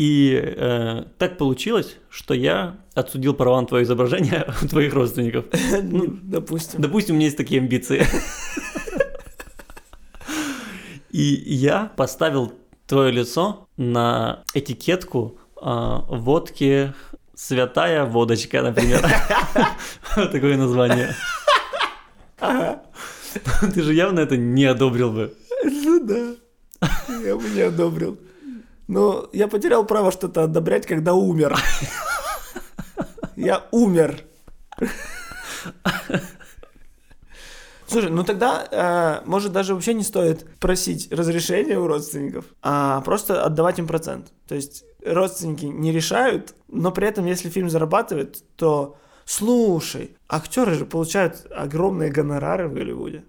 И э, так получилось, что я отсудил права на твое изображение [laughs] у твоих родственников. [laughs] Ну, допустим. Допустим, у меня есть такие амбиции. И я поставил твое лицо на этикетку а, водки «Святая водочка», например. [laughs] Такое название. Ты же явно это не одобрил бы. Ну да. Я бы не одобрил. Но я потерял право что-то одобрять, когда умер. Я умер. Слушай, ну тогда, э, может, даже вообще не стоит просить разрешения у родственников, а просто отдавать им процент. То есть родственники не решают, но при этом, если фильм зарабатывает, то слушай, актеры же получают огромные гонорары в Голливуде.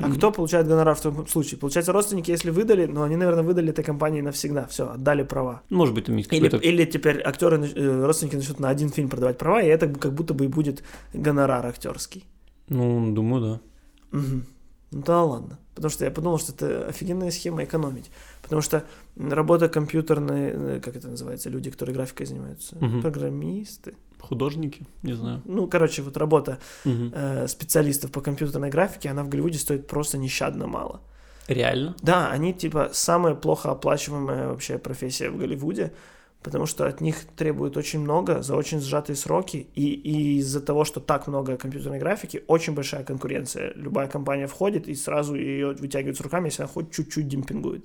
А кто получает гонорар в том случае? Получается, родственники, если выдали, но они, наверное, выдали этой компании навсегда. Все, отдали права. Может быть, там есть Или, или теперь актеры, э, родственники начнут на один фильм продавать права, и это как будто бы и будет гонорар актерский. Ну, думаю, да. Мгм. Ну да ладно. Потому что я подумал, что это офигенная схема экономить. Потому что работа компьютерной, э, как это называется, люди, которые графикой занимаются, Мгм. программисты. Художники, не знаю. Ну, короче, вот работа Мгм. э, специалистов по компьютерной графике, она в Голливуде стоит просто нещадно мало. Реально? Да, они типа самая плохо оплачиваемая вообще профессия в Голливуде, потому что от них требуют очень много за очень сжатые сроки, и, и из-за того, что так много компьютерной графики, очень большая конкуренция. Любая компания входит и сразу ее вытягивают с руками, если она хоть чуть-чуть демпингует.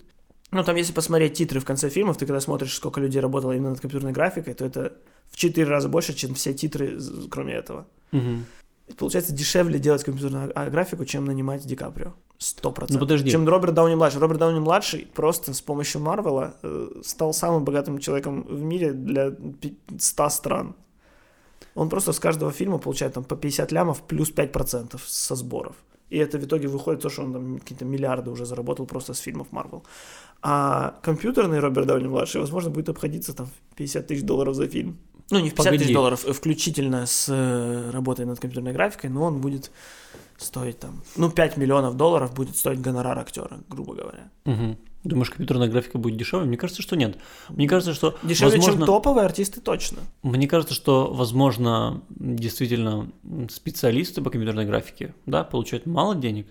Ну, там, если посмотреть титры в конце фильмов, ты когда смотришь, сколько людей работало именно над компьютерной графикой, то это в четыре раза больше, чем все титры, кроме этого. Мгм. Получается, дешевле делать компьютерную а- графику, чем нанимать Ди Каприо. Сто процентов. Ну, подожди. Чем Роберт Дауни младший. Роберт Дауни младший просто с помощью Марвела э, стал самым богатым человеком в мире для пи- 100 стран. Он просто с каждого фильма получает там по 50 лямов плюс 5% со сборов. И это в итоге выходит то, что он там какие-то миллиарды уже заработал просто с фильмов Марвел. А компьютерный Роберт Дауни младший, возможно, будет обходиться там в 50 тысяч долларов за фильм. Ну, не в 50 Погоди. тысяч долларов, э, включительно с э, работой над компьютерной графикой, но он будет стоить там, ну, 5 миллионов долларов будет стоить гонорар актера, грубо говоря. Мгм. Думаешь, компьютерная графика будет дешевле? Мне кажется, что нет. Мне кажется, что Дешевле, возможно... чем топовые артисты, точно. Мне кажется, что, возможно, действительно специалисты по компьютерной графике, да, получают мало денег,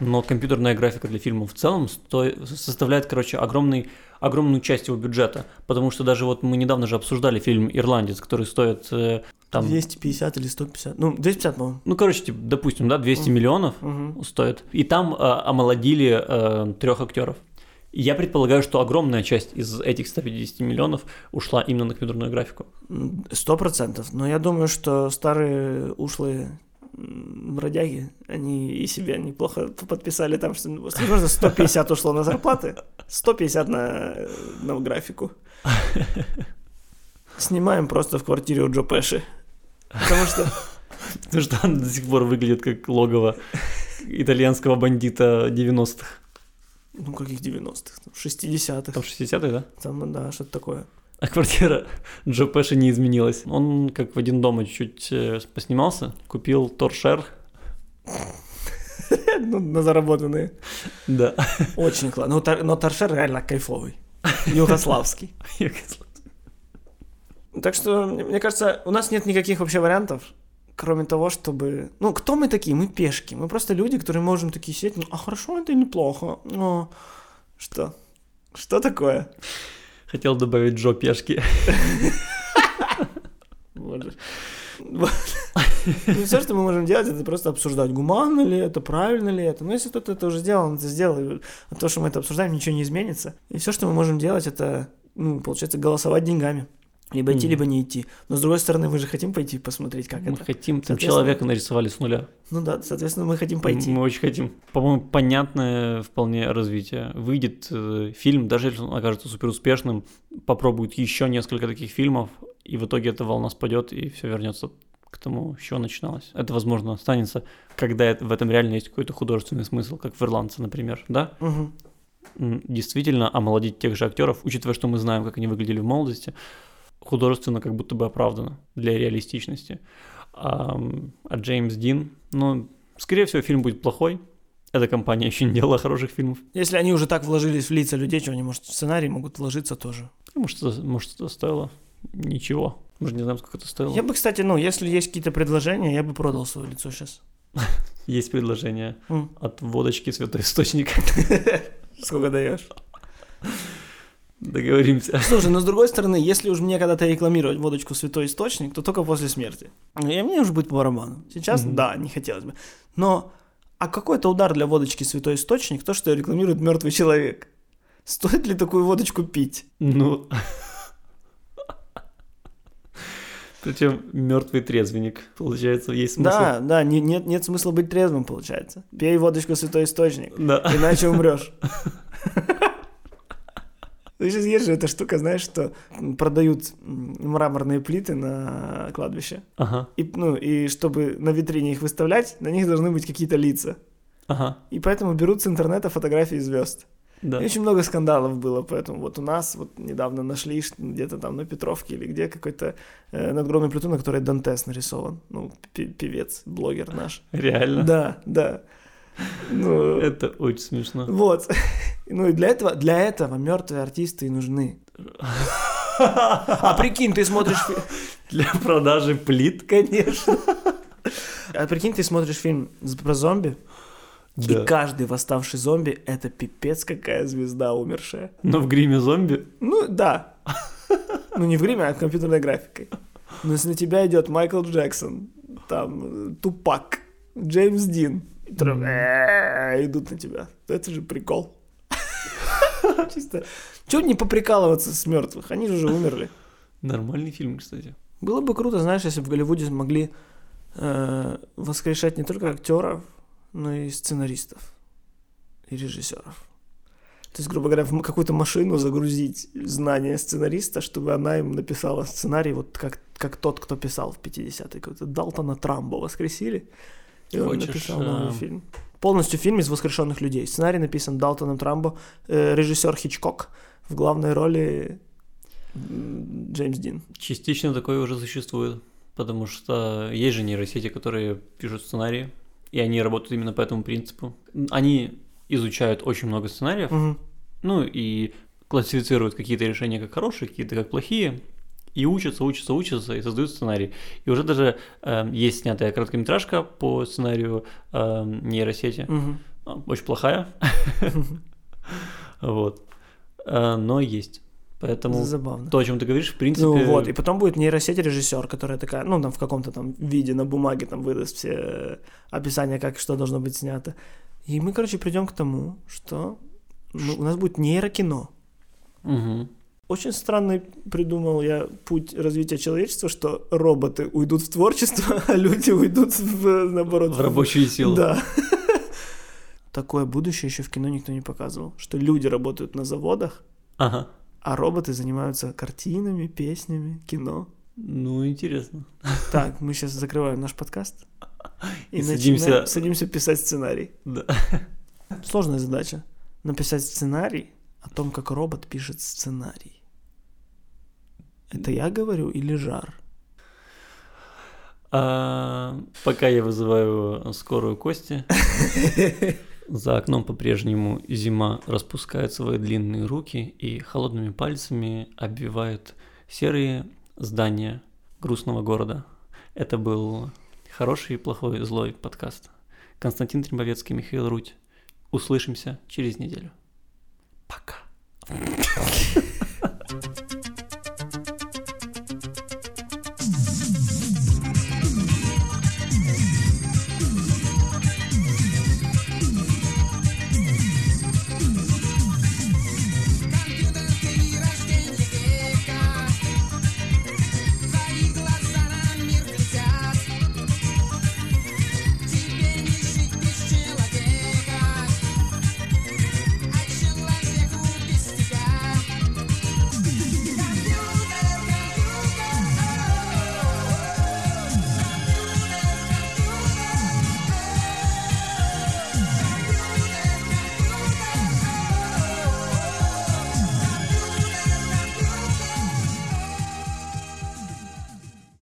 но компьютерная графика для фильмов в целом сто- составляет, короче, огромный, огромную часть его бюджета, потому что даже вот мы недавно же обсуждали фильм «Ирландец», который стоит э, там, 250 или 150, ну, 250, по-моему. ну, короче, типа, допустим, да, 200 Мгм. миллионов Мгм. стоит, и там э, омолодили э, трех актеров. Я предполагаю, что огромная часть из этих 150 миллионов ушла именно на компьютерную графику. Сто процентов. Но я думаю, что старые ушлые бродяги, они и себе неплохо подписали там, что ну, возможно 150 ушло на зарплаты, 150 на, э, на графику. Снимаем просто в квартире у Джо Пеши. Потому что Потому что он до сих пор выглядит как логово итальянского бандита 90-х. Ну, каких 90-х? Там, 60-х. Там 60-х, да? Там, да, что-то такое. А квартира Джо Пэша не изменилась. Он как в один дома чуть э, поснимался, купил торшер. [laughs] Ну, на заработанные. Да. Очень классно. Ну, но торшер реально кайфовый. [laughs] Югославский. Так что, мне кажется, у нас нет никаких вообще вариантов, кроме того, чтобы... Ну, кто мы такие? Мы пешки. Мы просто люди, которые можем такие сидеть, ну, а хорошо это или плохо? Ну, что? Что такое? Хотел добавить Джо пешки. Вот. Ну, все, что мы можем делать, это просто обсуждать, гуманно ли это, правильно ли это. Но если кто-то это уже сделал, он это сделал. А то, что мы это обсуждаем, ничего не изменится. И все, что мы можем делать, это, ну, получается, голосовать деньгами. Либо идти, Мгм. либо не идти. Но с другой стороны, мы же хотим пойти посмотреть, как Мы это. хотим, там человека нарисовали с нуля. Ну да, соответственно, мы хотим пойти. Мы очень хотим. По-моему, понятное вполне развитие. Выйдет э, фильм, даже если он окажется супер успешным, попробуют еще несколько таких фильмов, и в итоге эта волна спадет, и все вернется к тому, с чего начиналось. Это, возможно, останется, когда это- в этом реально есть какой-то художественный смысл, как в «Ирландце», например, да? Мгм. М, Действительно, омолодить тех же актеров, учитывая, что мы знаем, как они выглядели в молодости, художественно как будто бы оправдано для реалистичности. А, а Джеймс Дин, ну, скорее всего, фильм будет плохой. Эта компания еще не делала хороших фильмов. Если они уже так вложились в лица людей, что они, может, в сценарий могут вложиться тоже. Может, это, может, это стоило ничего. Мы же не знаем, сколько это стоило. Я бы, кстати, ну, если есть какие-то предложения, я бы продал свое лицо сейчас. [laughs] Есть предложение от водочки Святой Источник. [laughs] Сколько даешь? Договоримся. Слушай, но с другой стороны, если уж мне когда-то рекламировать водочку Святой Источник, то только после смерти. И мне уже будет по барабану. Сейчас, Мгм. да, не хотелось бы. Но, а какой это удар для водочки Святой Источник, то, что рекламирует мертвый человек? Стоит ли такую водочку пить? Ну... Причем мертвый трезвенник. Получается, есть смысл. Да, да, не- нет, нет смысла быть трезвым, получается. Пей водочку Святой Источник, Да. иначе умрешь. [laughs] Сейчас есть же эта штука, знаешь, что продают мраморные плиты на кладбище. Ага. И, ну, и чтобы на витрине их выставлять, на них должны быть какие-то лица. Ага, И поэтому берут с интернета фотографии звезд. да. И очень много скандалов было, поэтому вот у нас вот недавно нашли где-то там на Петровке или где какой-то э, надгробный плиту, на которой Дантес нарисован. Ну, певец, блогер наш. Реально? Да, да. Ну, Это очень смешно. вот. [laughs] Ну и для этого, для этого мертвые артисты и нужны. А прикинь, ты смотришь... Для продажи плит, конечно. А прикинь, ты смотришь фильм про зомби, Да. и каждый восставший зомби — это пипец какая звезда умершая. Но в гриме зомби Ну, да. Ну, не в гриме, а компьютерной графикой. Но если на тебя идет Майкл Джексон, там, э, Тупак, Джеймс Дин, идут на тебя, то это же прикол. [laughs] Чисто. Чего не поприкалываться с мертвых? Они же уже умерли. Нормальный фильм, кстати. Было бы круто, знаешь, если бы в Голливуде могли э, воскрешать не только актеров, но и сценаристов и режиссеров. То есть, грубо говоря, в какую-то машину загрузить знания сценариста, чтобы она им написала сценарий, вот как, как тот, кто писал в 50-е. Какой-то Далтона Трамбо воскресили, и он Хочешь, написал новый э, фильм. Полностью фильм из воскрешенных людей. Сценарий написан Далтоном Трамбо, э, режиссер Хичкок, в главной роли Джеймс Дин. Частично такое уже существует, потому что есть же нейросети, которые пишут сценарии, и они работают именно по этому принципу. Они изучают очень много сценариев, Мгм. ну и классифицируют какие-то решения как хорошие, какие-то как плохие, и учатся, учатся, учатся, и создают сценарий. И уже даже э, есть снятая короткометражка по сценарию э, нейросети. А, очень плохая, [laughs] вот, Э, но есть. Поэтому Забавно. то, о чем ты говоришь, в принципе... Ну вот, и потом будет нейросеть режиссер, которая такая, ну, там в каком-то там виде на бумаге там выдаст все э, описания, как что должно быть снято. И мы, короче, придем к тому, что ну, у нас будет нейрокино. Мгм. Очень странный придумал я путь развития человечества, что роботы уйдут в творчество, [laughs] а люди уйдут в, наоборот, В рабочие силы. Да. [laughs] Такое будущее еще в кино никто не показывал, что люди работают на заводах, Ага. а роботы занимаются картинами, песнями, кино. Ну, интересно. Так, мы сейчас закрываем наш подкаст [laughs] и, И садимся- садимся писать сценарий. Да. Сложная задача. Написать сценарий о том, как робот пишет сценарий. Это я говорю или жар? А, пока я вызываю скорую Кости, за окном по-прежнему зима распускает свои длинные руки и холодными пальцами обвивает серые здания грустного города. Это был хороший, плохой, злой подкаст. Константин Трембовецкий, Михаил Руть. Услышимся через неделю. Пока.